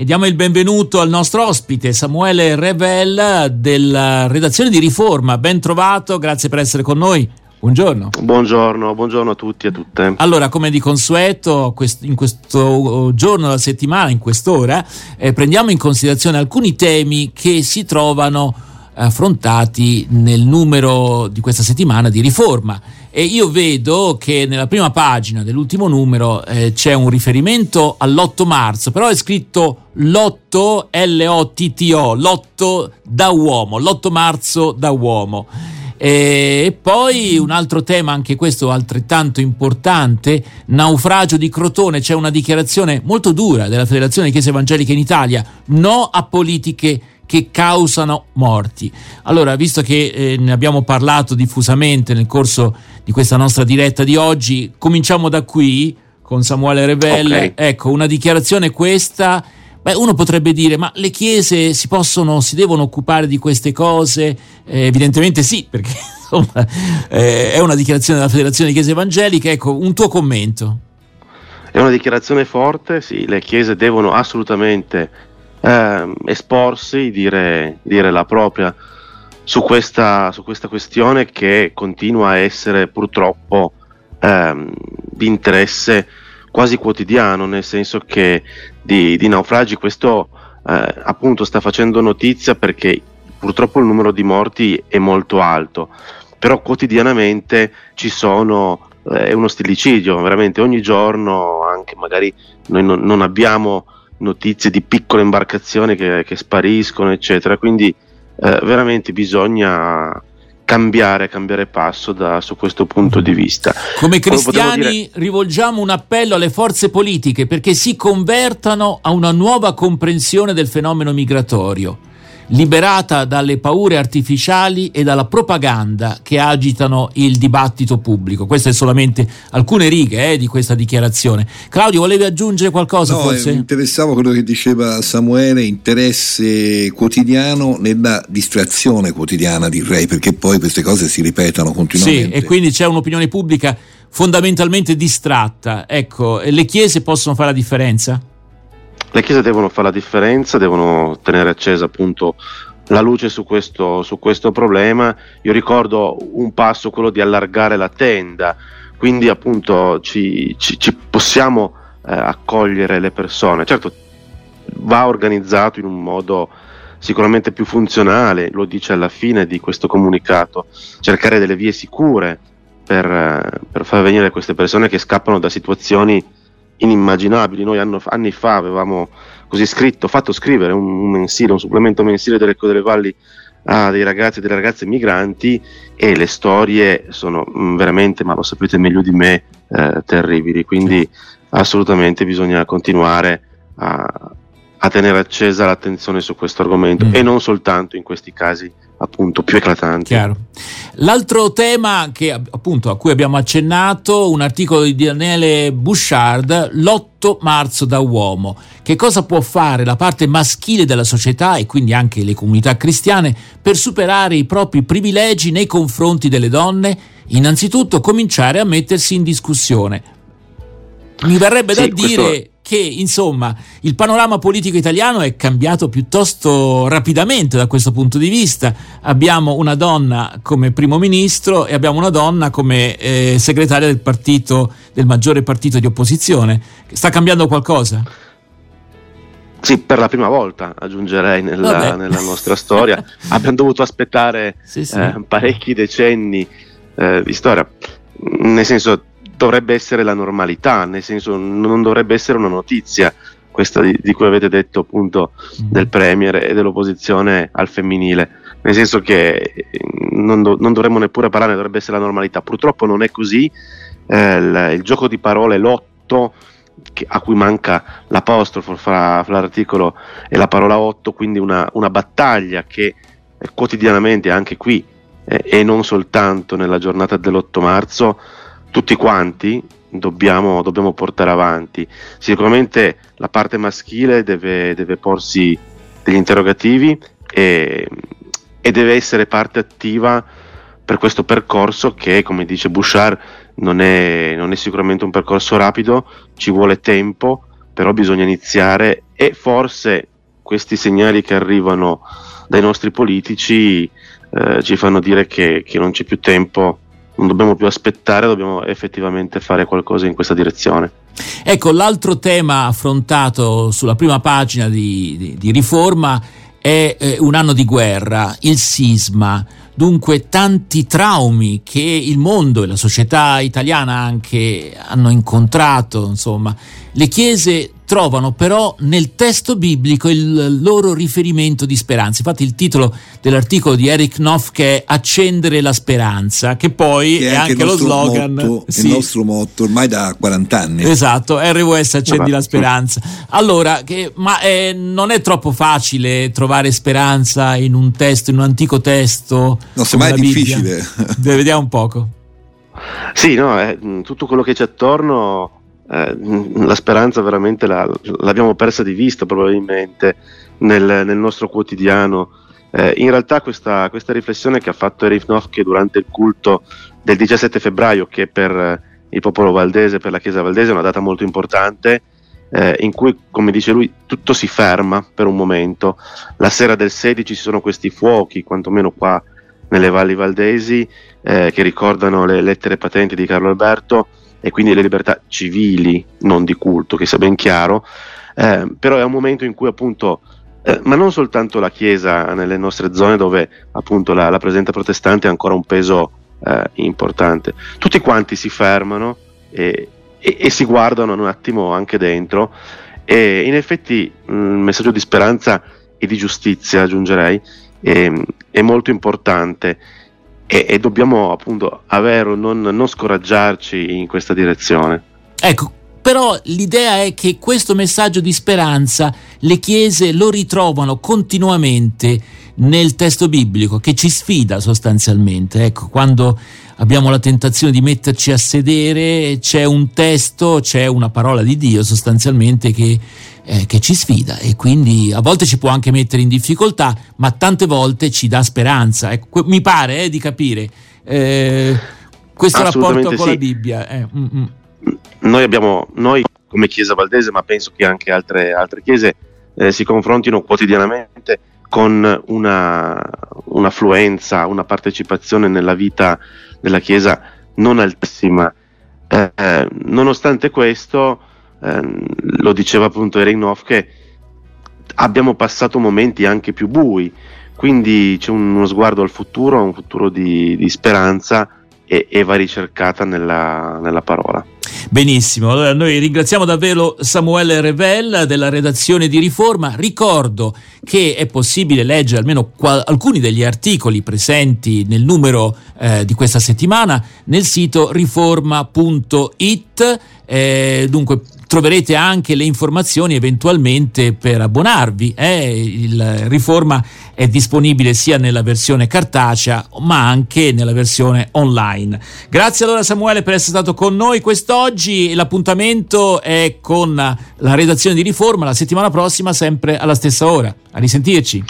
e diamo il benvenuto al nostro ospite Samuele Revel della redazione di Riforma. Ben trovato, grazie per essere con noi. Buongiorno. Buongiorno, buongiorno a tutti e a tutte. Allora, come di consueto, in questo giorno della settimana, in quest'ora, eh, prendiamo in considerazione alcuni temi che si trovano affrontati nel numero di questa settimana di riforma. E io vedo che nella prima pagina dell'ultimo numero eh, c'è un riferimento all'8 marzo, però è scritto l'8 L-O-T-T-O, l'8 da uomo, l'8 marzo da uomo. E poi un altro tema, anche questo altrettanto importante, naufragio di Crotone, c'è una dichiarazione molto dura della Federazione di Chiese Evangeliche in Italia, no a politiche che causano morti. Allora, visto che eh, ne abbiamo parlato diffusamente nel corso di questa nostra diretta di oggi, cominciamo da qui con Samuele Rebelle. Okay. Ecco, una dichiarazione questa Beh, uno potrebbe dire, ma le chiese si possono, si devono occupare di queste cose? Eh, evidentemente sì, perché insomma, eh, è una dichiarazione della Federazione di Chiese Evangeliche. Ecco, un tuo commento. È una dichiarazione forte, sì, le chiese devono assolutamente eh, esporsi, dire, dire, la propria su questa, su questa, questione che continua a essere purtroppo ehm, di interesse quasi quotidiano, nel senso che di, di naufragi. Questo eh, appunto sta facendo notizia perché purtroppo il numero di morti è molto alto, però quotidianamente ci sono, eh, è uno stillicidio, veramente. Ogni giorno, anche magari noi non, non abbiamo notizie di piccole imbarcazioni che, che spariscono, eccetera, quindi eh, veramente bisogna cambiare, cambiare passo da, su questo punto di vista. Come cristiani dire... rivolgiamo un appello alle forze politiche perché si convertano a una nuova comprensione del fenomeno migratorio liberata dalle paure artificiali e dalla propaganda che agitano il dibattito pubblico. Queste sono solamente alcune righe eh, di questa dichiarazione. Claudio, volevi aggiungere qualcosa? No, forse? mi interessava quello che diceva Samuele, interesse quotidiano nella distrazione quotidiana, direi, perché poi queste cose si ripetono continuamente. Sì, e quindi c'è un'opinione pubblica fondamentalmente distratta. Ecco, le chiese possono fare la differenza? Le chiese devono fare la differenza, devono tenere accesa appunto la luce su questo, su questo problema. Io ricordo un passo, quello di allargare la tenda, quindi appunto ci, ci, ci possiamo eh, accogliere le persone. Certo, va organizzato in un modo sicuramente più funzionale, lo dice alla fine di questo comunicato, cercare delle vie sicure per, eh, per far venire queste persone che scappano da situazioni inimmaginabili. Noi anno, anni fa avevamo così scritto, fatto scrivere un, un mensile, un supplemento mensile dell'Ecco delle Valli a dei ragazzi e delle ragazze migranti e le storie sono mm, veramente, ma lo sapete meglio di me, eh, terribili. Quindi assolutamente bisogna continuare a, a tenere accesa l'attenzione su questo argomento mm. e non soltanto in questi casi appunto più eclatanti. Chiaro. L'altro tema che, appunto, a cui abbiamo accennato, un articolo di Daniele Bouchard, l'8 marzo da uomo. Che cosa può fare la parte maschile della società e quindi anche le comunità cristiane per superare i propri privilegi nei confronti delle donne? Innanzitutto cominciare a mettersi in discussione. Mi verrebbe sì, da dire questo che insomma il panorama politico italiano è cambiato piuttosto rapidamente da questo punto di vista. Abbiamo una donna come primo ministro e abbiamo una donna come eh, segretaria del partito, del maggiore partito di opposizione. Sta cambiando qualcosa? Sì, per la prima volta aggiungerei nella, nella nostra storia. Abbiamo dovuto aspettare sì, sì. Eh, parecchi decenni eh, di storia. Nel senso, dovrebbe essere la normalità, nel senso non dovrebbe essere una notizia questa di, di cui avete detto appunto mm. del Premier e dell'opposizione al femminile, nel senso che eh, non, do, non dovremmo neppure parlare, dovrebbe essere la normalità. Purtroppo non è così, eh, il, il, gioco di parole, l'otto, che, a cui manca l'apostrofo fra, fra, l'articolo e la parola 8, quindi una, una battaglia che eh, quotidianamente, anche qui eh, e non soltanto nella giornata dell'8 marzo, tutti quanti dobbiamo, dobbiamo portare avanti. Sicuramente la parte maschile deve, deve porsi degli interrogativi e, e, deve essere parte attiva per questo percorso che, come dice Bouchard, non è, non è sicuramente un percorso rapido, ci vuole tempo, però bisogna iniziare e forse questi segnali che arrivano dai nostri politici eh, ci fanno dire che, che non c'è più tempo non dobbiamo più aspettare, dobbiamo effettivamente fare qualcosa in questa direzione. Ecco, l'altro tema affrontato sulla prima pagina di, di, di riforma è eh, un anno di guerra, il sisma. Dunque tanti traumi che il mondo e la società italiana anche hanno incontrato, insomma. Le chiese trovano però nel testo biblico il loro riferimento di speranza. Infatti il titolo dell'articolo di Eric Knopf che è Accendere la speranza, che poi che è, anche, anche lo slogan. Motto, sì. Il nostro motto ormai da 40 anni. Esatto, RWS Accendi la speranza. Allora, che, ma eh, non è troppo facile trovare speranza in un testo, in un antico testo? No, semmai è difficile. Vediamo un poco. Sì, no, è, tutto quello che c'è attorno eh, la speranza veramente la, l'abbiamo persa di vista probabilmente nel, nel nostro quotidiano. Eh, in realtà questa, questa, riflessione che ha fatto Erif Nofke durante il culto del 17 febbraio, che per il popolo valdese, per la Chiesa valdese è una data molto importante, eh, in cui, come dice lui, tutto si ferma per un momento. La sera del 16 ci sono questi fuochi, quantomeno qua nelle valli valdesi, eh, che ricordano le lettere patenti di Carlo Alberto e quindi le libertà civili, non di culto, che sia ben chiaro, eh, però è un momento in cui appunto, eh, ma non soltanto la Chiesa nelle nostre zone dove appunto la, la presenza protestante ha ancora un peso eh, importante, tutti quanti si fermano e, e, e, si guardano un attimo anche dentro e in effetti il messaggio di speranza e di giustizia, aggiungerei, è, è molto importante e, e dobbiamo appunto avere, non, non scoraggiarci in questa direzione. Ecco, però l'idea è che questo messaggio di speranza le chiese lo ritrovano continuamente nel testo biblico che ci sfida sostanzialmente. Ecco, quando abbiamo la tentazione di metterci a sedere, c'è un testo, c'è una parola di Dio sostanzialmente che eh, che ci sfida e quindi a volte ci può anche mettere in difficoltà, ma tante volte ci dà speranza. Ecco, mi pare eh, di capire eh, questo rapporto con sì. la Bibbia. Eh, mm, mm. Noi abbiamo, noi come Chiesa Valdese, ma penso che anche altre, altre chiese eh, si confrontino quotidianamente con una, un'affluenza, una partecipazione nella vita della Chiesa non altissima. Eh, eh, nonostante questo, ehm, lo diceva appunto Eric Noff, che abbiamo passato momenti anche più bui, quindi c'è uno sguardo al futuro, un futuro di, di speranza e, e, va ricercata nella, nella parola. Benissimo, allora noi ringraziamo davvero Samuele Revel della redazione di Riforma. Ricordo che è possibile leggere almeno qual- alcuni degli articoli presenti nel numero eh, di questa settimana nel sito riforma.it. Eh, dunque troverete anche le informazioni eventualmente per abbonarvi. Eh? Il Riforma è disponibile sia nella versione cartacea ma anche nella versione online. Grazie allora Samuele per essere stato con noi quest'oggi. L'appuntamento è con la redazione di Riforma la settimana prossima sempre alla stessa ora. A risentirci.